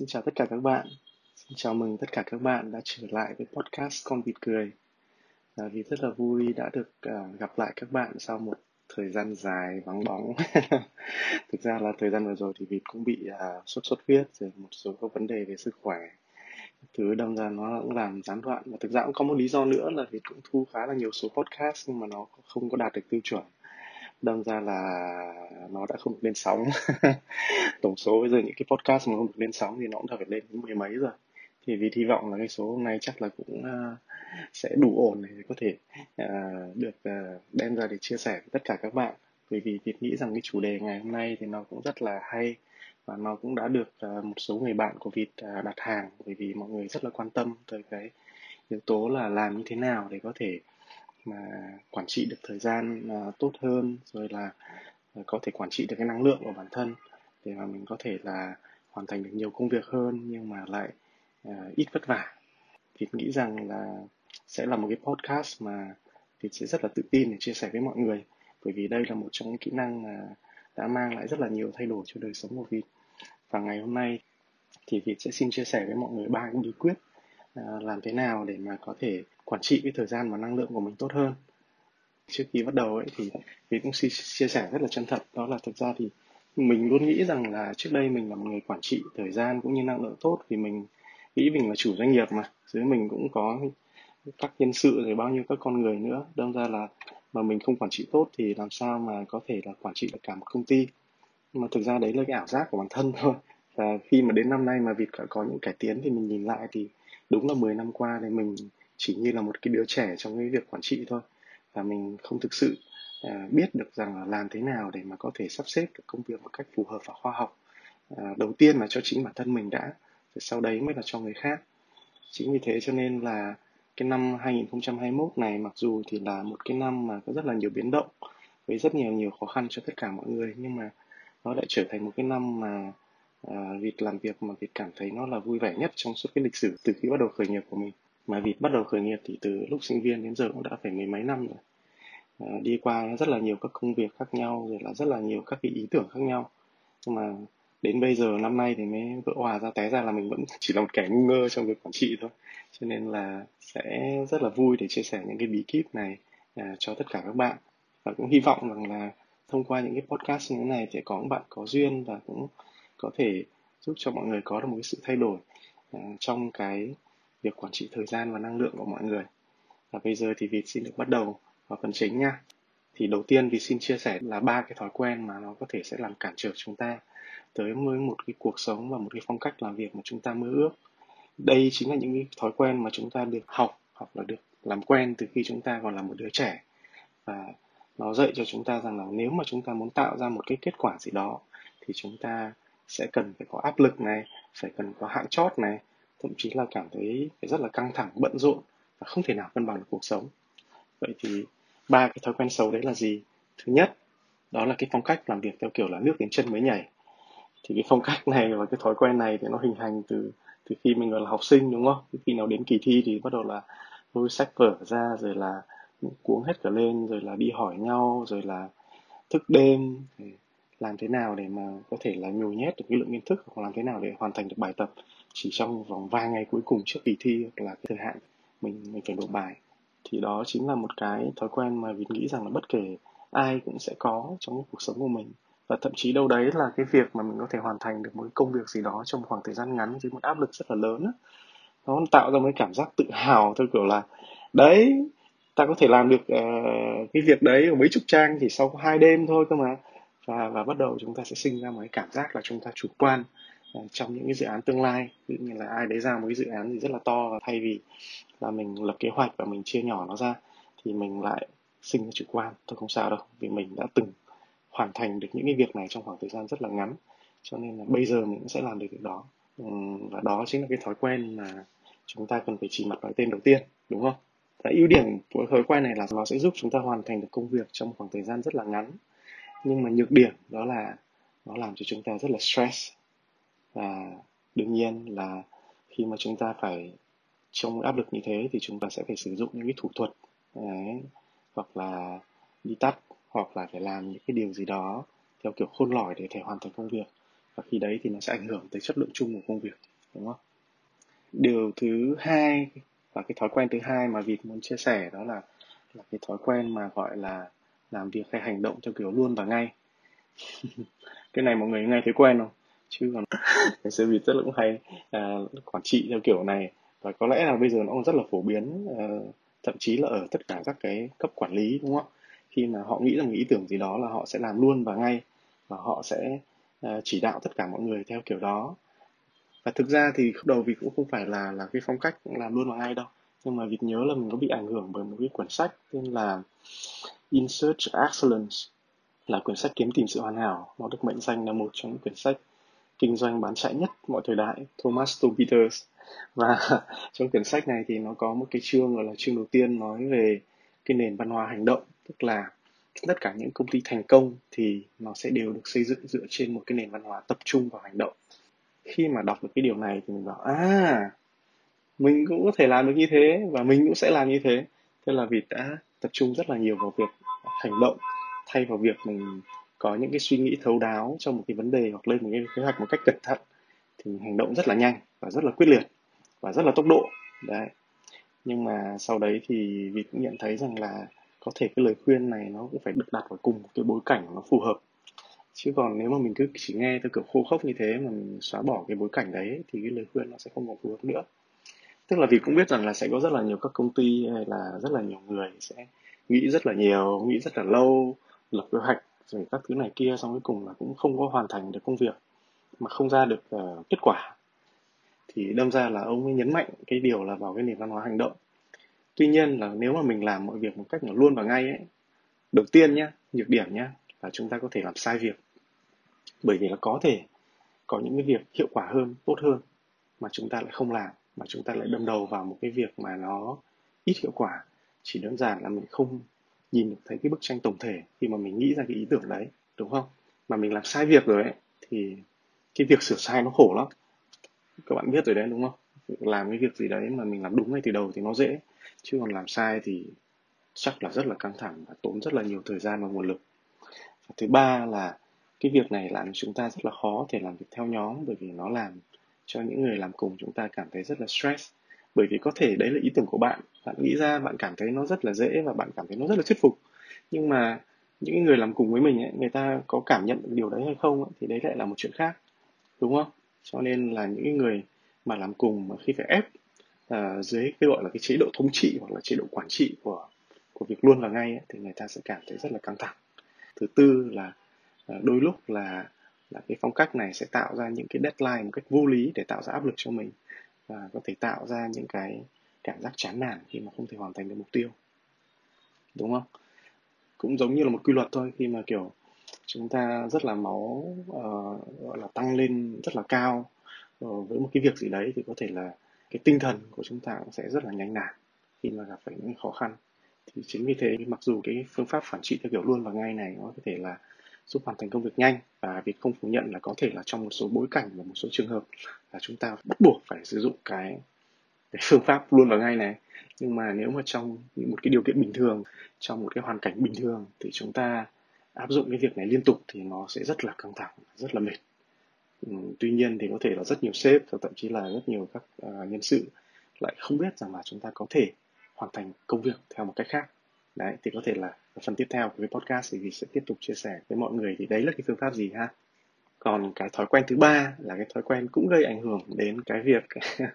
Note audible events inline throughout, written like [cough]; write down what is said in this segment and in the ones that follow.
Xin chào tất cả các bạn. Xin chào mừng tất cả các bạn đã trở lại với podcast Con Vịt Cười. À, vì rất là vui đã được uh, gặp lại các bạn sau một thời gian dài vắng bóng. [laughs] Thực ra là thời gian vừa rồi thì Vịt cũng bị uh, sốt xuất huyết rồi một số các vấn đề về sức khỏe. Thứ đâm ra nó cũng làm gián đoạn. Và thực ra cũng có một lý do nữa là Vịt cũng thu khá là nhiều số podcast nhưng mà nó không có đạt được tiêu chuẩn đâm ra là nó đã không được lên sóng. [laughs] Tổng số bây giờ những cái podcast mà không được lên sóng thì nó cũng đã phải lên đến mười mấy rồi. Thì vì hy vọng là cái số hôm nay chắc là cũng uh, sẽ đủ ổn để có thể uh, được uh, đem ra để chia sẻ với tất cả các bạn. Bởi vì Việt nghĩ rằng cái chủ đề ngày hôm nay thì nó cũng rất là hay và nó cũng đã được uh, một số người bạn của Việt uh, đặt hàng. Bởi vì mọi người rất là quan tâm tới cái yếu tố là làm như thế nào để có thể mà quản trị được thời gian uh, tốt hơn rồi là uh, có thể quản trị được cái năng lượng của bản thân để mà mình có thể là hoàn thành được nhiều công việc hơn nhưng mà lại uh, ít vất vả. Thì nghĩ rằng là sẽ là một cái podcast mà thì sẽ rất là tự tin để chia sẻ với mọi người bởi vì đây là một trong những kỹ năng mà đã mang lại rất là nhiều thay đổi cho đời sống của Việt. Và ngày hôm nay thì Việt sẽ xin chia sẻ với mọi người ba cái bí quyết uh, làm thế nào để mà có thể quản trị cái thời gian và năng lượng của mình tốt hơn. Trước khi bắt đầu ấy thì mình cũng chia sẻ rất là chân thật. Đó là thực ra thì mình luôn nghĩ rằng là trước đây mình là một người quản trị thời gian cũng như năng lượng tốt vì mình nghĩ mình là chủ doanh nghiệp mà. Dưới mình cũng có các nhân sự rồi bao nhiêu các con người nữa. Đâm ra là mà mình không quản trị tốt thì làm sao mà có thể là quản trị được cả một công ty. Mà thực ra đấy là cái ảo giác của bản thân [laughs] thôi. Và khi mà đến năm nay mà việc có những cải tiến thì mình nhìn lại thì đúng là 10 năm qua thì mình chỉ như là một cái đứa trẻ trong cái việc quản trị thôi. Và mình không thực sự uh, biết được rằng là làm thế nào để mà có thể sắp xếp được công việc một cách phù hợp và khoa học. Uh, đầu tiên là cho chính bản thân mình đã rồi sau đấy mới là cho người khác. Chính vì thế cho nên là cái năm 2021 này mặc dù thì là một cái năm mà có rất là nhiều biến động với rất nhiều nhiều khó khăn cho tất cả mọi người nhưng mà nó lại trở thành một cái năm mà uh, việc làm việc mà việc cảm thấy nó là vui vẻ nhất trong suốt cái lịch sử từ khi bắt đầu khởi nghiệp của mình mà vì bắt đầu khởi nghiệp thì từ lúc sinh viên đến giờ cũng đã phải mấy mấy năm rồi. À, đi qua rất là nhiều các công việc khác nhau rồi là rất là nhiều các cái ý tưởng khác nhau. Nhưng mà đến bây giờ năm nay thì mới vỡ hòa ra té ra là mình vẫn chỉ là một kẻ ngu ngơ trong việc quản trị thôi. Cho nên là sẽ rất là vui để chia sẻ những cái bí kíp này à, cho tất cả các bạn. Và cũng hy vọng rằng là thông qua những cái podcast như thế này sẽ có bạn có duyên và cũng có thể giúp cho mọi người có được một cái sự thay đổi à, trong cái việc quản trị thời gian và năng lượng của mọi người. Và bây giờ thì Việt xin được bắt đầu vào phần chính nha. Thì đầu tiên Việt xin chia sẻ là ba cái thói quen mà nó có thể sẽ làm cản trở chúng ta tới với một cái cuộc sống và một cái phong cách làm việc mà chúng ta mơ ước. Đây chính là những cái thói quen mà chúng ta được học hoặc là được làm quen từ khi chúng ta còn là một đứa trẻ. Và nó dạy cho chúng ta rằng là nếu mà chúng ta muốn tạo ra một cái kết quả gì đó thì chúng ta sẽ cần phải có áp lực này, phải cần có hạn chót này, thậm chí là cảm thấy phải rất là căng thẳng, bận rộn và không thể nào cân bằng được cuộc sống. Vậy thì ba cái thói quen xấu đấy là gì? Thứ nhất, đó là cái phong cách làm việc theo kiểu là nước đến chân mới nhảy. Thì cái phong cách này và cái thói quen này thì nó hình thành từ từ khi mình còn là học sinh, đúng không? Khi nào đến kỳ thi thì bắt đầu là lôi sách vở ra, rồi là cuống hết cả lên, rồi là đi hỏi nhau, rồi là thức đêm làm thế nào để mà có thể là nhồi nhét được cái lượng kiến thức, hoặc làm thế nào để hoàn thành được bài tập chỉ trong vòng vài ngày cuối cùng trước kỳ thi hoặc là cái thời hạn mình mình phải nộp bài. Thì đó chính là một cái thói quen mà mình nghĩ rằng là bất kể ai cũng sẽ có trong cái cuộc sống của mình. Và thậm chí đâu đấy là cái việc mà mình có thể hoàn thành được một cái công việc gì đó trong khoảng thời gian ngắn dưới một áp lực rất là lớn đó. nó tạo ra một cái cảm giác tự hào theo kiểu là đấy ta có thể làm được uh, cái việc đấy ở mấy chục trang chỉ sau hai đêm thôi cơ mà. Và và bắt đầu chúng ta sẽ sinh ra một cái cảm giác là chúng ta chủ quan. uh, Ờ, trong những cái dự án tương lai, ví dụ như là ai đấy ra một cái dự án gì rất là to và thay vì là mình lập kế hoạch và mình chia nhỏ nó ra, thì mình lại sinh ra chủ quan. Thôi không sao đâu, vì mình đã từng hoàn thành được những cái việc này trong khoảng thời gian rất là ngắn, cho nên là bây giờ mình cũng sẽ làm được việc đó. Ừ, và đó chính là cái thói quen mà chúng ta cần phải chỉ mặt nói tên đầu tiên, đúng không? Và ưu điểm của thói quen này là nó sẽ giúp chúng ta hoàn thành được công việc trong khoảng thời gian rất là ngắn. Nhưng mà nhược điểm đó là nó làm cho chúng ta rất là stress và đương nhiên là khi mà chúng ta phải trong áp lực như thế thì chúng ta sẽ phải sử dụng những cái thủ thuật đấy, hoặc là đi tắt hoặc là phải làm những cái điều gì đó theo kiểu khôn lỏi để thể hoàn thành công việc. Và khi đấy thì nó sẽ ảnh hưởng tới chất lượng chung của công việc đúng không? Điều thứ hai và cái thói quen thứ hai mà vịt muốn chia sẻ đó là là cái thói quen mà gọi là làm việc hay hành động theo kiểu luôn và ngay. [laughs] Cái này mọi người nghe thấy quen không? Chứ còn ngày xưa Việt rất là cũng hay à, quản trị theo kiểu này. Và có lẽ là bây giờ nó cũng rất là phổ biến à, thậm chí là ở tất cả các cái cấp quản lý đúng không ạ? Khi mà họ nghĩ rằng ý tưởng gì đó là họ sẽ làm luôn và ngay và họ sẽ à, chỉ đạo tất cả mọi người theo kiểu đó. Và thực ra thì lúc đầu vì cũng không phải là là cái phong cách làm luôn và ngay đâu. Nhưng mà việc nhớ là mình có bị ảnh hưởng bởi một cái quyển sách tên là In Search of Excellence là quyển sách kiếm tìm sự hoàn hảo. Nó được mệnh danh là một trong những quyển sách kinh doanh bán chạy nhất mọi thời đại, Thomas Peters. Và [laughs] trong quyển sách này thì nó có một cái chương gọi là chương đầu tiên nói về cái nền văn hóa hành động, tức là tất cả những công ty thành công thì nó sẽ đều được xây dựng dựa trên một cái nền văn hóa tập trung vào hành động. Khi mà đọc được cái điều này thì mình bảo à mình cũng có thể làm được như thế và mình cũng sẽ làm như thế. Thế là vì đã tập trung rất là nhiều vào việc hành động, thay vào việc mình có những cái suy nghĩ thấu đáo trong một cái vấn đề hoặc lên một cái kế hoạch một cách cẩn thận thì hành động rất là nhanh và rất là quyết liệt và rất là tốc độ. Đấy. Nhưng mà sau đấy thì vì cũng nhận thấy rằng là có thể cái lời khuyên này nó cũng phải được đặt vào cùng một cái bối cảnh nó phù hợp. Chứ còn nếu mà mình cứ chỉ nghe theo kiểu khô khốc như thế mà mình xóa bỏ cái bối cảnh đấy thì cái lời khuyên nó sẽ không còn phù hợp nữa. Tức là vì cũng biết rằng là sẽ có rất là nhiều các công ty hay là rất là nhiều người sẽ nghĩ rất là nhiều, nghĩ rất là lâu, lập kế hoạch rồi các thứ này kia xong cuối cùng là cũng không có hoàn thành được công việc mà không ra được uh, kết quả. Thì đâm ra là ông ấy nhấn mạnh cái điều là vào cái nền văn hóa hành động. Tuy nhiên là nếu mà mình làm mọi việc một cách là luôn và ngay ấy đầu tiên nhá nhược điểm nhá là chúng ta có thể làm sai việc. Bởi vì là có thể có những cái việc hiệu quả hơn tốt hơn mà chúng ta lại không làm mà chúng ta lại đâm đầu vào một cái việc mà nó ít hiệu quả. Chỉ đơn giản là mình không nhìn được thấy cái bức tranh tổng thể khi mà mình nghĩ ra cái ý tưởng đấy, đúng không? Mà mình làm sai việc rồi ấy, thì cái việc sửa sai nó khổ lắm. Các bạn biết rồi đấy, đúng không? Làm cái việc gì đấy mà mình làm đúng ngay từ đầu thì nó dễ. Chứ còn làm sai thì chắc là rất là căng thẳng và tốn rất là nhiều thời gian và nguồn lực. Và thứ ba là cái việc này làm chúng ta rất là khó thể làm việc theo nhóm, bởi vì nó làm cho những người làm cùng chúng ta cảm thấy rất là stress bởi vì có thể đấy là ý tưởng của bạn. Bạn nghĩ ra bạn cảm thấy nó rất là dễ và bạn cảm thấy nó rất là thuyết phục. Nhưng mà những người làm cùng với mình ấy, người ta có cảm nhận được điều đấy hay không ấy, thì đấy lại là một chuyện khác. Đúng không? Cho nên là những người mà làm cùng mà khi phải ép à, dưới cái gọi là cái chế độ thống trị hoặc là chế độ quản trị của của việc luôn và ngay ấy, thì người ta sẽ cảm thấy rất là căng thẳng. Thứ tư là à, đôi lúc là là cái phong cách này sẽ tạo ra những cái deadline một cách vô lý để tạo ra áp lực cho mình và có thể tạo ra những cái cảm giác chán nản khi mà không thể hoàn thành được mục tiêu. Đúng không? Cũng giống như là một quy luật thôi khi mà kiểu chúng ta rất là máu uh, gọi là tăng lên rất là cao uh, với một cái việc gì đấy thì có thể là cái tinh thần của chúng ta cũng sẽ rất là nhanh nản khi mà gặp phải những khó khăn. Thì chính vì thế mặc dù cái phương pháp phản trị theo kiểu luôn và ngay này nó có thể là giúp hoàn thành công việc nhanh và việc không phủ nhận là có thể là trong một số bối cảnh và một số trường hợp là chúng ta bắt buộc phải sử dụng cái, cái phương pháp luôn và ngay này. Nhưng mà nếu mà trong một cái điều kiện bình thường trong một cái hoàn cảnh bình thường thì chúng ta áp dụng cái việc này liên tục thì nó sẽ rất là căng thẳng rất là mệt. Ừ, tuy nhiên thì có thể là rất nhiều sếp và thậm chí là rất nhiều các uh, nhân sự lại không biết rằng là chúng ta có thể hoàn thành công việc theo một cách khác đấy, thì có thể là phần tiếp theo của cái podcast thì mình sẽ tiếp tục chia sẻ với mọi người thì đấy là cái phương pháp gì ha? Còn cái thói quen thứ ba là cái thói quen cũng gây ảnh hưởng đến cái việc [laughs]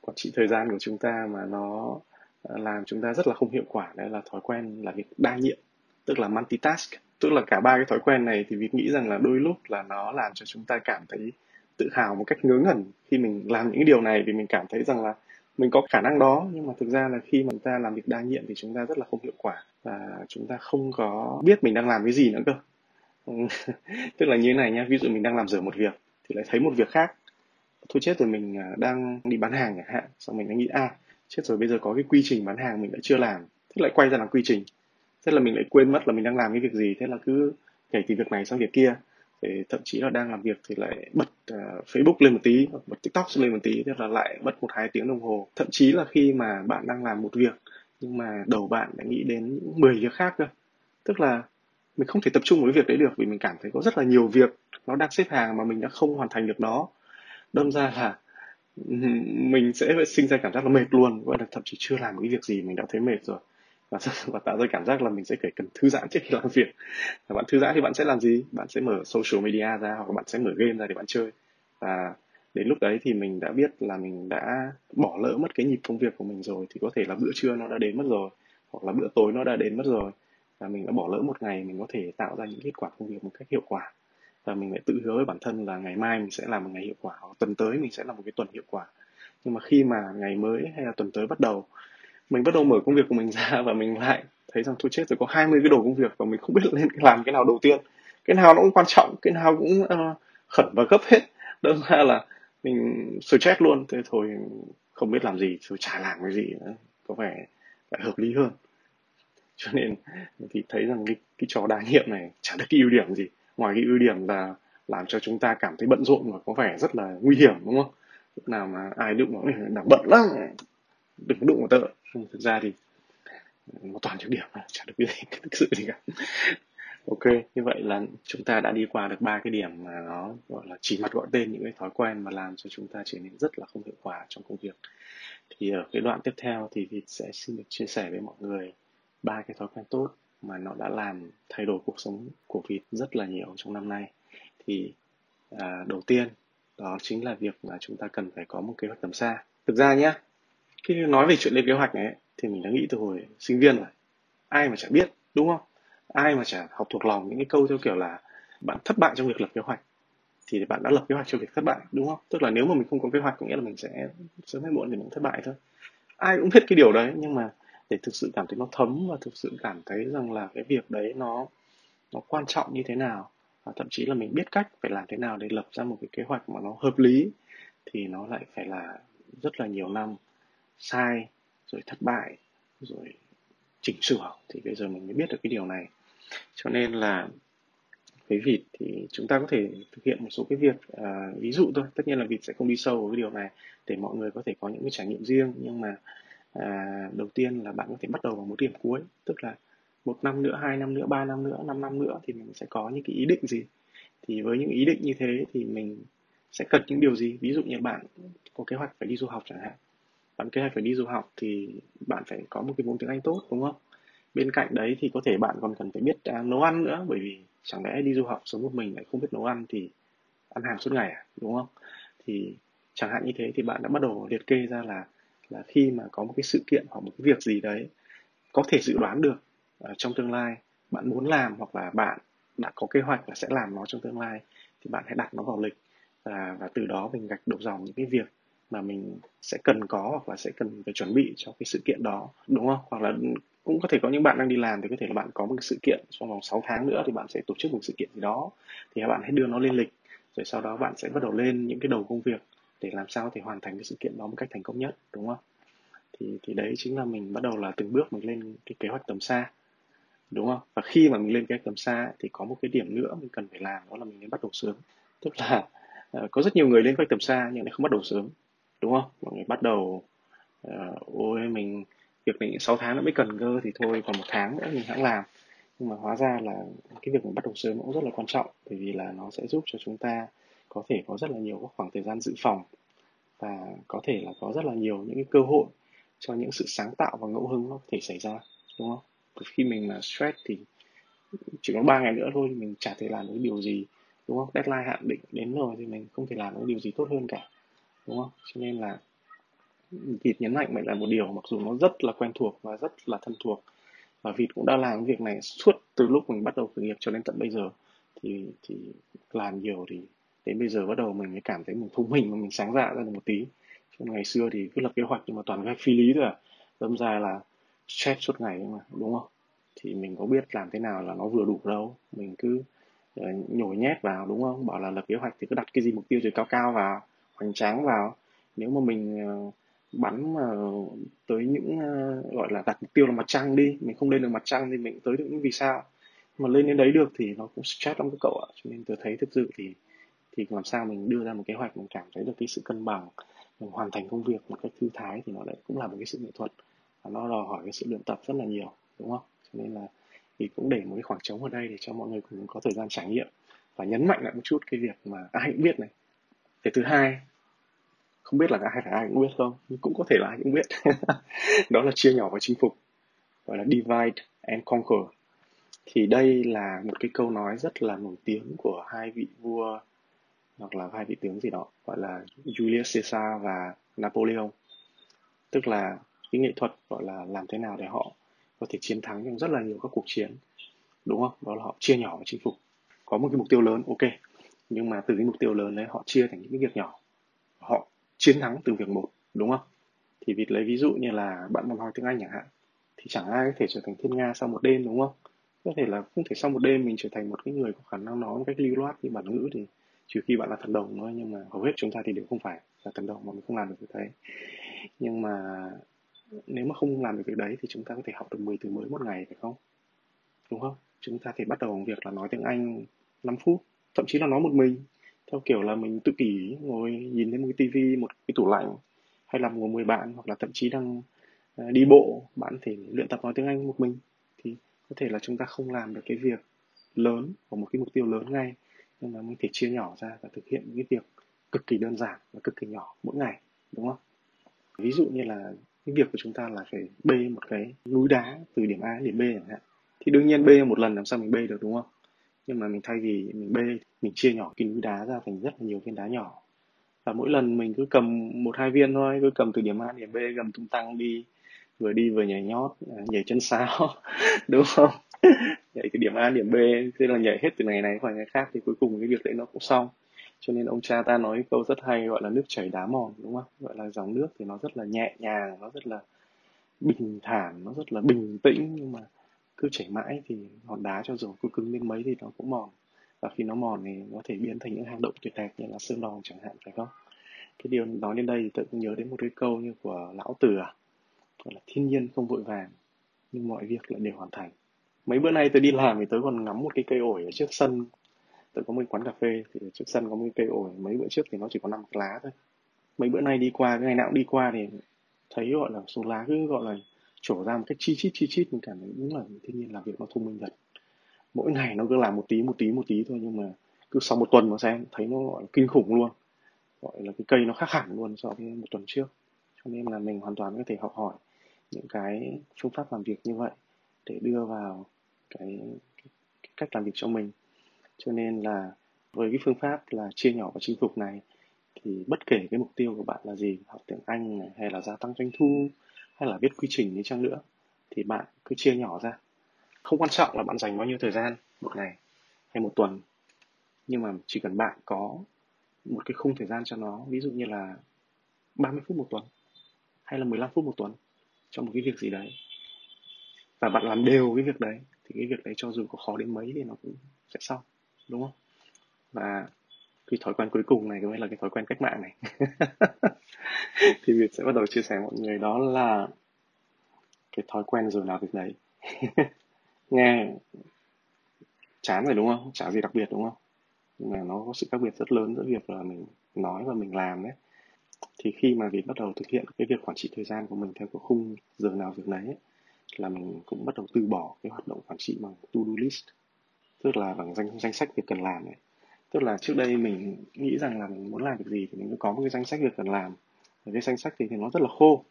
quản trị thời gian của chúng ta mà nó ờ, làm chúng ta rất là không hiệu quả. Đấy là thói quen là việc đa nhiệm, tức là multitask. Tức là cả ba cái thói quen này thì việc nghĩ rằng là đôi lúc là nó làm cho chúng ta cảm thấy tự hào một cách ngớ ngẩn khi mình làm những điều này vì mình cảm thấy rằng là mình có khả năng đó nhưng mà thực ra là khi mà chúng ta làm việc đa nhiệm thì chúng ta rất là không hiệu quả và chúng ta không có biết mình đang làm cái gì nữa cơ. [laughs] Tức là như thế này nhá ví dụ mình đang làm dở một việc thì lại thấy một việc khác. Thôi chết rồi mình à, đang đi bán hàng chẳng hạn xong mình lại nghĩ à, chết rồi bây giờ có cái quy trình bán hàng mình lại chưa làm. Thế lại quay ra làm quy trình. Thế là mình lại quên mất là mình đang làm cái việc gì thế là cứ nhảy từ việc này sang việc kia thì thậm chí là đang làm việc thì lại bật uh, Facebook lên một tí bật TikTok lên một tí thế là lại mất một hai tiếng đồng hồ. Thậm chí là khi mà bạn đang làm một việc nhưng mà đầu bạn lại nghĩ đến những 10 việc khác cơ. Tức là mình không thể tập trung với việc đấy được vì mình cảm thấy có rất là nhiều việc nó đang xếp hàng mà mình đã không hoàn thành được nó. Đâm ra là mình sẽ sinh ra cảm giác là mệt luôn gọi là thậm chí chưa làm cái việc gì mình đã thấy mệt rồi và, [laughs] và tạo ra cảm giác là mình sẽ phải cần thư giãn trước khi làm việc. Và bạn thư giãn thì bạn sẽ làm gì? Bạn sẽ mở social media ra hoặc bạn sẽ mở game ra để bạn chơi. Và đến lúc đấy thì mình đã biết là mình đã bỏ lỡ mất cái nhịp công việc của mình rồi thì có thể là bữa trưa nó đã đến mất rồi hoặc là bữa tối nó đã đến mất rồi. Và mình đã bỏ lỡ một ngày mình có thể tạo ra những kết quả công việc một cách hiệu quả. Và mình lại tự hứa với bản thân là ngày mai mình sẽ làm một ngày hiệu quả hoặc tuần tới mình sẽ làm một cái tuần hiệu quả. Nhưng mà khi mà ngày mới hay là tuần tới bắt đầu mình bắt đầu mở công việc của mình [laughs] ra và mình lại thấy rằng thôi chết rồi có 20 cái đồ công việc và mình không biết [laughs] lên làm cái nào đầu tiên. Cái nào nó cũng quan trọng cái nào cũng uh, khẩn và gấp hết. Đơn ra là mình stress luôn. Thế thôi không biết làm gì rồi chả làm cái gì nữa có vẻ lại hợp lý hơn. [laughs] Cho nên thì thấy rằng cái, cái trò đa nhiệm này chả được cái ưu điểm gì. Ngoài cái ưu điểm là làm cho chúng ta cảm thấy bận rộn và có vẻ rất là nguy hiểm đúng không? Lúc nào mà ai đụng vào đang bận lắm đừng đụng vào tớ thực ra thì nó toàn nhược điểm chả được gì [laughs] thực sự gì cả. Ok như vậy là chúng ta đã đi qua được ba cái điểm mà nó gọi là chỉ mặt gọi tên những cái thói quen mà làm cho chúng ta trở nên rất là không hiệu quả trong công việc. Thì ở cái đoạn tiếp theo thì Việt sẽ xin được chia sẻ với mọi người ba cái thói quen tốt mà nó đã làm thay đổi cuộc sống của Việt rất là nhiều trong năm nay. Thì à, đầu tiên đó chính là việc mà chúng ta cần phải có một kế hoạch tầm xa. Thực ra nhé khi nói về chuyện lên kế hoạch này thì mình đã nghĩ từ hồi sinh viên rồi. Ai mà chả biết, đúng không? Ai mà chả học thuộc lòng những cái câu theo kiểu là bạn thất bại trong việc lập kế hoạch, thì bạn đã lập kế hoạch cho việc thất bại, đúng không? Tức là nếu mà mình không có kế hoạch, có nghĩa là mình sẽ sớm hay muộn thì mình thất bại thôi. Ai cũng biết cái điều đấy, nhưng mà để thực sự cảm thấy nó thấm và thực sự cảm thấy rằng là cái việc đấy nó nó quan trọng như thế nào, và thậm chí là mình biết cách phải làm thế nào để lập ra một cái kế hoạch mà nó hợp lý, thì nó lại phải là rất là nhiều năm sai rồi thất bại rồi chỉnh sửa thì bây giờ mình mới biết được cái điều này. Cho nên là với vịt thì chúng ta có thể thực hiện một số cái việc à, ví dụ thôi. Tất nhiên là vịt sẽ không đi sâu vào cái điều này để mọi người có thể có những cái trải nghiệm riêng. Nhưng mà à, đầu tiên là bạn có thể bắt đầu vào một điểm cuối tức là một năm nữa hai năm nữa ba năm nữa năm năm nữa thì mình sẽ có những cái ý định gì? Thì với những ý định như thế thì mình sẽ cần những điều gì? Ví dụ như bạn có kế hoạch phải đi du học chẳng hạn bạn kế hoạch phải đi du học thì bạn phải có một cái vốn tiếng Anh tốt đúng không? Bên cạnh đấy thì có thể bạn còn cần phải biết à, nấu ăn nữa bởi vì chẳng lẽ đi du học sống một mình lại không biết nấu ăn thì ăn hàng suốt ngày à đúng không? Thì chẳng hạn như thế thì bạn đã bắt đầu liệt kê ra là là khi mà có một cái sự kiện hoặc một cái việc gì đấy có thể dự đoán được uh, trong tương lai bạn muốn làm hoặc là bạn đã có kế hoạch là sẽ làm nó trong tương lai thì bạn hãy đặt nó vào lịch và và từ đó mình gạch đầu dòng những cái việc mà mình sẽ cần có hoặc là sẽ cần phải chuẩn bị cho cái sự kiện đó, đúng không? Hoặc là cũng có thể có những bạn đang đi làm thì có thể là bạn có một cái sự kiện trong vòng 6 tháng nữa thì bạn sẽ tổ chức một sự kiện gì đó, thì các bạn hãy đưa nó lên lịch, rồi sau đó bạn sẽ bắt đầu lên những cái đầu công việc để làm sao thì hoàn thành cái sự kiện đó một cách thành công nhất, đúng không? Thì thì đấy chính là mình bắt đầu là từng bước mình lên cái kế hoạch tầm xa, đúng không? Và khi mà mình lên kế hoạch tầm xa thì có một cái điểm nữa mình cần phải làm, đó là mình nên bắt đầu sớm. Tức là ờ, có rất nhiều người lên kế hoạch tầm xa nhưng lại không bắt đầu sớm đúng không? Mọi người bắt đầu uh, ôi mình việc này 6 tháng nữa mới cần cơ thì thôi còn một tháng nữa mình hãng làm. Nhưng mà hóa ra là cái việc mình bắt đầu sớm cũng rất là quan trọng bởi vì là nó sẽ giúp cho chúng ta có thể có rất là nhiều các khoảng thời gian dự phòng và có thể là có rất là nhiều những cái cơ hội cho những sự sáng tạo và ngẫu hứng nó có thể xảy ra đúng không? Khi mình mà stress thì chỉ có ba ngày nữa thôi mình chả thể làm được điều gì đúng không? Deadline hạn định đến rồi thì mình không thể làm được điều gì tốt hơn cả đúng không? Cho nên là vịt nhấn mạnh vậy là một điều, mặc dù nó rất là quen thuộc và rất là thân thuộc. Và vịt cũng đã làm việc này suốt từ lúc mình bắt đầu khởi nghiệp cho đến tận bây giờ. Thì thì làm nhiều thì đến bây giờ bắt đầu mình mới cảm thấy mình thông minh và mình sáng dạ ra được một tí. Chứ ngày xưa thì cứ lập kế hoạch nhưng mà toàn gạch phi lý thôi à. Đâm ra là stress suốt ngày mà, đúng không? Thì mình có biết làm thế nào là nó vừa đủ đâu. Mình cứ ờ, nhồi nhét vào, đúng không? Bảo là lập kế hoạch thì cứ đặt cái gì mục tiêu rồi cao cao vào hoành tráng vào. Nếu mà mình ờ, bắn mà tới những ờ, gọi là đặt mục tiêu là mặt trăng đi, mình không lên được mặt trăng thì mình tới được những vì sao. Mà lên đến đấy được thì nó cũng stress lắm các cậu ạ. Cho nên tôi thấy thực sự thì thì làm sao mình đưa ra một kế hoạch, mình cảm thấy được cái sự cân bằng, mình hoàn thành công việc một cách thư thái thì nó lại cũng là một cái sự nghệ thuật. Và nó đòi hỏi cái sự luyện tập rất là nhiều, đúng không? Cho nên là thì cũng để một cái khoảng trống ở đây để cho mọi người cùng có thời gian trải nghiệm và nhấn mạnh lại một chút cái việc mà ai cũng biết này cái thứ hai, không biết là ai phải ai cũng biết không, nhưng cũng có thể là ai cũng biết. [laughs] Đó là chia nhỏ và chinh phục, gọi là divide and conquer. Thì đây là một cái câu nói rất là nổi tiếng của hai vị vua, hoặc là hai vị tướng gì đó, gọi là Julius Caesar và Napoleon. Tức là cái nghệ thuật gọi là làm thế nào để họ có thể chiến thắng trong rất là nhiều các cuộc chiến. Đúng không? Đó là họ chia nhỏ và chinh phục. Có một cái mục tiêu lớn, ok nhưng mà từ cái mục tiêu lớn đấy, họ chia thành những cái việc nhỏ. Họ chiến thắng từ việc một, đúng không? Thì vì lấy ví dụ như là bạn muốn nói tiếng anh chẳng hạn, thì chẳng ai có thể trở thành thiên nga sau một đêm, đúng không? Có thể là không thể sau một đêm mình trở thành một cái người có khả năng nói một cách lưu loát như bản ngữ thì trừ khi bạn là thần đồng thôi, nhưng mà hầu hết chúng ta thì đều không phải là thần đồng mà mình không làm được việc đấy. Nhưng mà nếu mà không làm được việc đấy thì chúng ta có thể học được 10 từ mới một ngày, phải không? Đúng không? Chúng ta thể bắt đầu bằng việc là nói tiếng Anh 5 phút thậm chí là nói một mình. Theo kiểu là mình tự kỷ, ngồi nhìn thấy một cái tivi, một cái tủ lạnh, hay là ngồi mười bạn, hoặc là thậm chí đang ờ, đi bộ, bạn thể luyện tập nói tiếng Anh một mình. Thì có thể là chúng ta không làm được cái việc lớn của một cái mục tiêu lớn ngay, nhưng mà mình thể chia nhỏ ra và thực hiện những cái việc cực kỳ đơn giản và cực kỳ nhỏ mỗi ngày, đúng không? Ví dụ như là cái việc của chúng ta là phải bê một cái núi đá từ điểm A đến điểm B chẳng hạn. Thì đương nhiên bê một lần làm sao mình bê được, đúng không? Nhưng mà mình thay vì mình bê, mình chia nhỏ cái núi đá ra thành rất là nhiều viên đá nhỏ. Và mỗi lần mình cứ cầm một, hai viên thôi, cứ cầm từ điểm A điểm B, cầm tung tăng đi, vừa đi vừa nhảy nhót à, nhảy chân sáo, [laughs] đúng không? [laughs] Nhảy từ điểm A điểm B, thế là nhảy hết từ ngày này qua ngày khác, thì cuối cùng cái việc đấy nó cũng xong. Cho nên ông cha ta nói câu rất hay gọi là nước chảy đá mòn, đúng không? Gọi là dòng nước thì nó rất là nhẹ nhàng, nó rất là bình thản, nó rất là bình tĩnh, nhưng mà cứ chảy mãi thì hòn đá cho dù cứ cứng đến mấy thì nó cũng mòn. Và khi nó mòn thì nó thể biến thành những hang động tuyệt đẹp như là sơn đòn chẳng hạn, phải không? Cái điều nói đến đây thì tôi cũng nhớ đến một cái câu như của lão tử à gọi là thiên nhiên không vội vàng, nhưng mọi việc lại đều hoàn thành. Mấy bữa nay tôi đi làm thì tôi còn ngắm một cái cây ổi ở trước sân. Tôi có một quán cà phê thì ở trước sân có một cây ổi. Mấy bữa trước thì nó chỉ có năm lá thôi. Mấy bữa nay đi qua, cái ngày nào cũng đi qua thì thấy gọi là số lá cứ gọi là trổ ra một cách chi chít chi chít. Mình cảm thấy đúng là thiên nhiên làm việc nó thông minh thật. Mỗi ngày nó cứ làm một tí một tí một tí thôi nhưng mà cứ sau một tuần mà xem thấy nó gọi là kinh khủng luôn. Gọi là cái cây nó khác hẳn luôn so với một tuần trước. Cho nên là mình hoàn toàn có thể học hỏi những cái phương pháp làm việc như vậy để đưa vào cái, cái, cái cách làm việc cho mình. Cho nên là với cái phương pháp là chia nhỏ và chinh phục này thì bất kể cái mục tiêu của bạn là gì học tiếng anh này, hay là gia tăng doanh thu hay là viết quy trình đi chăng nữa, thì bạn cứ chia nhỏ ra. Không quan trọng là bạn dành bao nhiêu thời gian, một ngày hay một tuần, nhưng mà chỉ cần bạn có một cái khung thời gian cho nó, ví dụ như là 30 phút một tuần hay là 15 phút một tuần cho một cái việc gì đấy. Và bạn làm đều cái việc đấy, thì cái việc đấy cho dù có khó đến mấy thì nó cũng sẽ xong, đúng không? Và cái thói quen cuối cùng này mới là cái thói quen cách mạng này. [laughs] Thì Việt sẽ bắt đầu chia sẻ mọi người đó là cái thói quen giờ nào việc đấy [laughs] nghe chán rồi đúng không? Chả gì đặc biệt đúng không? Nhưng mà nó có sự khác biệt rất lớn giữa việc là mình nói và mình làm đấy. Thì khi mà Việt bắt đầu thực hiện cái việc quản trị thời gian của mình theo cái khung giờ nào việc đấy là mình cũng bắt đầu từ bỏ cái hoạt động quản trị bằng to-do list. Tức là bằng danh danh sách việc cần làm này tức là trước đây mình nghĩ rằng là mình muốn làm việc gì thì mình có một cái danh sách việc cần làm. Và cái danh sách thì, thì nó rất là khô.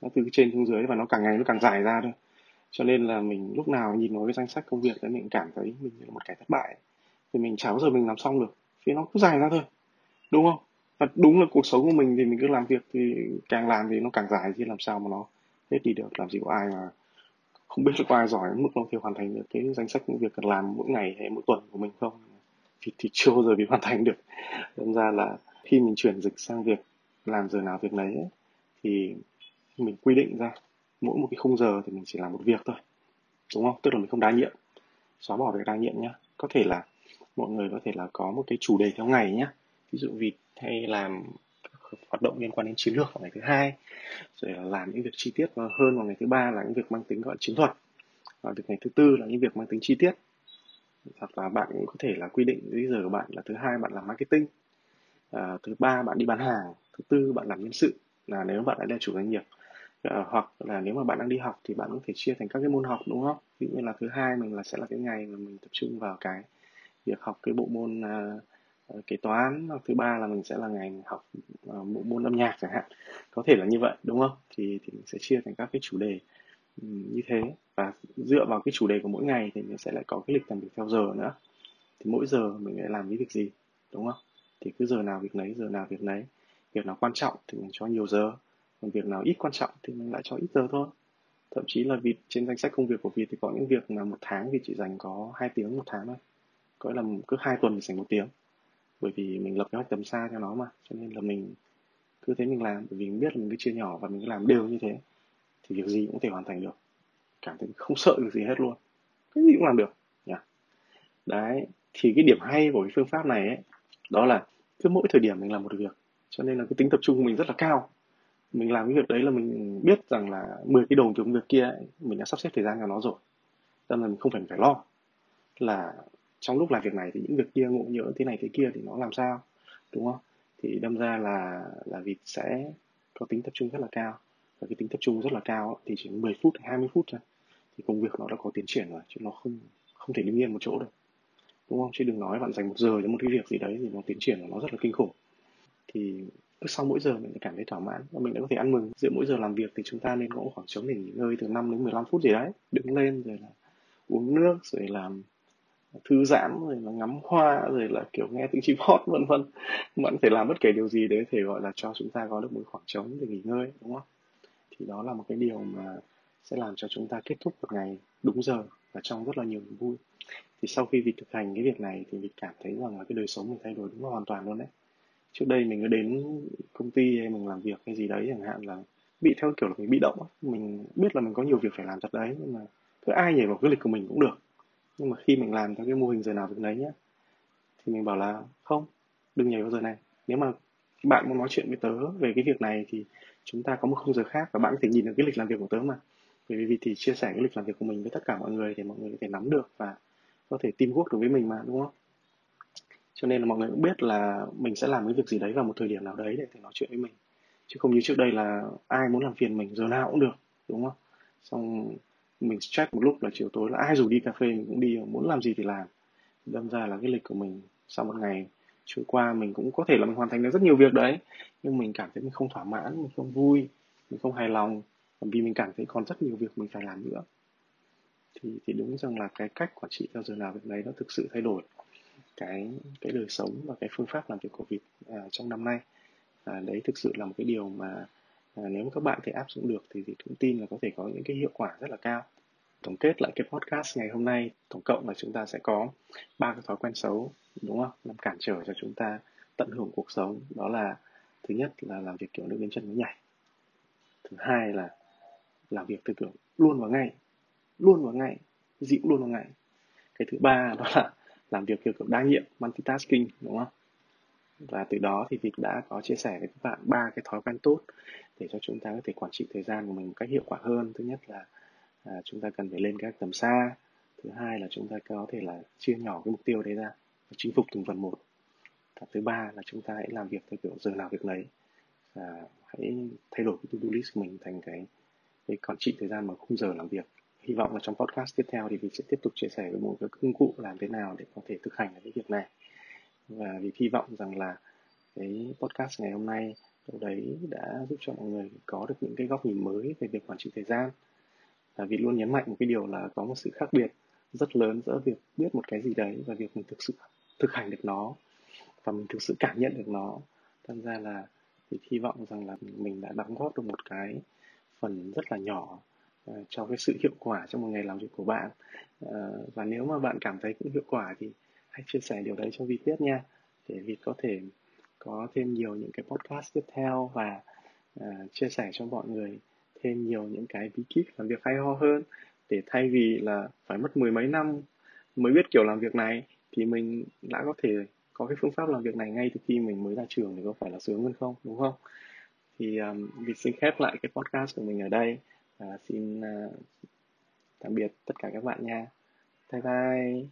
Nó từ trên xuống dưới và nó càng ngày nó càng dài ra thôi. Cho nên là mình lúc nào nhìn vào cái danh sách công việc đấy mình cảm thấy mình là một kẻ thất bại. Thì mình chả bao giờ mình làm xong được. Vì nó cứ dài ra thôi. Đúng không? Và đúng là cuộc sống của mình thì mình cứ làm việc thì càng làm thì nó càng dài chứ làm sao mà nó hết đi được. Làm gì có ai mà không biết có ai giỏi mức nó thì hoàn thành được cái danh sách những việc cần làm mỗi ngày hay mỗi tuần của mình không? Thì, thì chưa bao giờ bị hoàn thành được. Đâm ra là khi mình chuyển dịch sang việc làm giờ nào việc nấy thì mình quy định ra mỗi một cái khung giờ thì mình chỉ làm một việc thôi đúng không? Tức là mình không đa nhiệm. Xóa bỏ việc đa nhiệm nhá. Có thể là mọi người có thể là có một cái chủ đề theo ngày nhá. Ví dụ vì hay làm hoạt động liên quan đến chiến lược vào ngày thứ hai rồi là làm những việc chi tiết hơn vào ngày thứ ba là những việc mang tính gọi chiến thuật. Và việc ngày thứ tư là những việc mang tính chi tiết hoặc là bạn cũng có thể là quy định bây giờ của bạn là thứ hai bạn làm marketing à, thứ ba bạn đi bán hàng thứ tư bạn làm nhân sự là nếu bạn đã là chủ doanh nghiệp. À, hoặc là nếu mà bạn đang đi học thì bạn có thể chia thành các cái môn học đúng không? Ví dụ như là thứ hai mình là sẽ là cái ngày mà mình tập trung vào cái việc học cái bộ môn à, ờ, kế toán hoặc thứ ba là mình sẽ là ngày học ờ, bộ môn âm nhạc chẳng hạn. Có thể là như vậy đúng không? Thì thì mình sẽ chia thành các cái chủ đề như thế. Và dựa vào cái chủ đề của mỗi ngày thì mình sẽ lại có cái lịch làm việc theo giờ nữa. Thì mỗi giờ mình lại làm cái việc gì, đúng không? Thì cứ giờ nào việc nấy, giờ nào việc nấy. Việc nào quan trọng thì mình cho nhiều giờ. Còn việc nào ít quan trọng thì mình lại cho ít giờ thôi. Thậm chí là vì trên danh sách công việc của Việt thì có những việc mà một tháng thì chỉ dành có hai tiếng một tháng thôi. Có là cứ hai tuần thì dành một tiếng. Bởi vì mình lập kế hoạch tầm xa cho nó mà, cho nên là mình cứ thế mình làm. Bởi vì mình biết là mình cứ chia nhỏ và mình cứ làm đều như thế thì việc gì cũng thể hoàn thành được. Cảm thấy không sợ được gì hết luôn. Cái gì cũng làm được nhỉ? Đấy thì cái điểm hay của cái phương pháp này ấy đó là cứ mỗi thời điểm mình làm một việc cho nên là cái tính tập trung của mình rất là cao. Mình làm cái việc đấy là mình biết rằng là 10 cái đầu công việc kia ấy, mình đã sắp xếp thời gian cho nó rồi. Cho nên mình không phải phải lo là trong lúc làm việc này thì những việc kia ngộ nhỡ thế này thế kia thì nó làm sao đúng không? Thì đâm ra là là việc sẽ có tính tập trung rất là cao và cái tính tập trung rất là cao thì chỉ 10 phút hay 20 phút thôi. Thì công việc nó đã có tiến triển rồi, chứ nó không không thể đứng yên một chỗ được. Đúng không? Chứ đừng nói bạn dành một giờ cho một cái việc gì đấy thì nó tiến triển của nó rất là kinh khủng. Thì cứ sau mỗi giờ mình cảm thấy thỏa mãn và mình đã có thể ăn mừng. Giữa mỗi giờ làm việc thì chúng ta nên có khoảng trống để nghỉ ngơi từ 5 đến 15 phút gì đấy. Đứng lên rồi là uống nước, rồi làm thư giãn, rồi là ngắm hoa, rồi là kiểu nghe tiếng chim hót, vân vân. Bạn có thể làm bất kể điều gì để thể gọi là cho chúng ta có được một khoảng trống để nghỉ ngơi, đúng không? Thì đó là một cái điều mà sẽ làm cho chúng ta kết thúc một ngày đúng giờ và trong rất là nhiều niềm vui. Thì sau khi việc thực hành cái việc này thì mình cảm thấy rằng là cái đời sống mình thay đổi đúng là hoàn toàn luôn đấy. Trước đây mình cứ đến công ty hay mình làm việc hay gì đấy chẳng hạn là bị theo kiểu là mình bị động mình biết là mình có nhiều việc phải làm thật đấy, nhưng mà cứ ai nhảy vào cái lịch của mình cũng được. Nhưng mà khi mình làm theo cái mô hình giờ nào việc đấy nhá, thì mình bảo là không, đừng nhảy vào giờ này. Nếu mà bạn muốn nói chuyện với tớ về cái việc này thì chúng ta có một khung giờ khác và bạn có thể nhìn được cái lịch làm việc của tớ mà. Bởi vì thì chia sẻ cái lịch làm việc của mình với tất cả mọi người thì mọi người có thể nắm được và có thể tìm quốc được với mình mà, đúng không? Cho nên là mọi người cũng biết là mình sẽ làm cái việc gì đấy vào một thời điểm nào đấy để thể nói chuyện với mình. Chứ không như trước đây là ai muốn làm phiền mình, giờ nào cũng được, đúng không? Xong mình stress một lúc là chiều tối là ai rủ đi cà phê mình cũng đi, muốn làm gì thì làm. Đâm ra là cái lịch của mình sau một ngày trôi qua mình cũng có thể là mình hoàn thành được rất nhiều việc đấy nhưng mình cảm thấy mình không thỏa mãn mình không vui mình không hài lòng bởi vì mình cảm thấy còn rất nhiều việc mình phải làm nữa. Thì thì đúng rằng là cái cách quản trị theo giờ nào việc đấy nó thực sự thay đổi cái cái đời sống và cái phương pháp làm việc của Việt à, trong năm nay. À, đấy thực sự là một cái điều mà à, nếu các bạn thể áp dụng được thì thì cũng tin là có thể có những cái hiệu quả rất là cao tổng kết lại cái podcast ngày hôm nay. Tổng cộng là chúng ta sẽ có ba cái thói quen xấu, đúng không? Làm cản trở cho chúng ta tận hưởng cuộc sống. Đó là, thứ nhất là làm việc kiểu nước đến chân mới nhảy. Thứ hai là làm việc tư tưởng luôn và ngay, luôn và ngay, dịu luôn và ngay. Cái thứ ba đó là làm việc kiểu kiểu đa nhiệm, multitasking, đúng không? Và từ đó thì Việt đã có chia sẻ với các bạn ba cái thói quen tốt để cho chúng ta có thể quản trị thời gian của mình một cách hiệu quả hơn. Thứ nhất là à, chúng ta cần phải lên các tầm xa. Thứ hai là chúng ta có thể là chia nhỏ cái mục tiêu đấy ra và chinh phục từng phần một. Và thứ ba là chúng ta hãy làm việc theo kiểu giờ nào việc lấy. Và hãy thay đổi cái to-do list của mình thành cái cái quản trị thời gian bằng khung giờ làm việc. Hy vọng là trong podcast tiếp theo thì mình sẽ tiếp tục chia sẻ với một cái công cụ làm thế nào để có thể thực hành cái việc này. Và vì hy vọng rằng là cái podcast ngày hôm nay đâu đấy đã giúp cho mọi người có được những cái góc nhìn mới về việc quản trị thời gian và vì luôn nhấn mạnh một cái điều là có một sự khác biệt rất lớn giữa việc biết một cái gì đấy và việc mình thực sự thực hành được nó và mình thực sự cảm nhận được nó. Thành ra là thì hy vọng rằng là mình đã đóng góp được một cái phần rất là nhỏ uh, cho cái sự hiệu quả trong một ngày làm việc của bạn. Uh, và nếu mà bạn cảm thấy cũng hiệu quả thì hãy chia sẻ điều đấy cho Việt biết nha để Việt có thể có thêm nhiều những cái podcast tiếp theo và uh, chia sẻ cho mọi người thêm nhiều những cái bí kíp làm việc hay ho hơn để thay vì là phải mất mười mấy năm mới biết kiểu làm việc này thì mình đã có thể có cái phương pháp làm việc này ngay từ khi mình mới ra trường thì có phải là sướng hơn không đúng không? Thì um, mình xin khép lại cái podcast của mình ở đây à, xin uh, tạm biệt tất cả các bạn nha. Bye bye.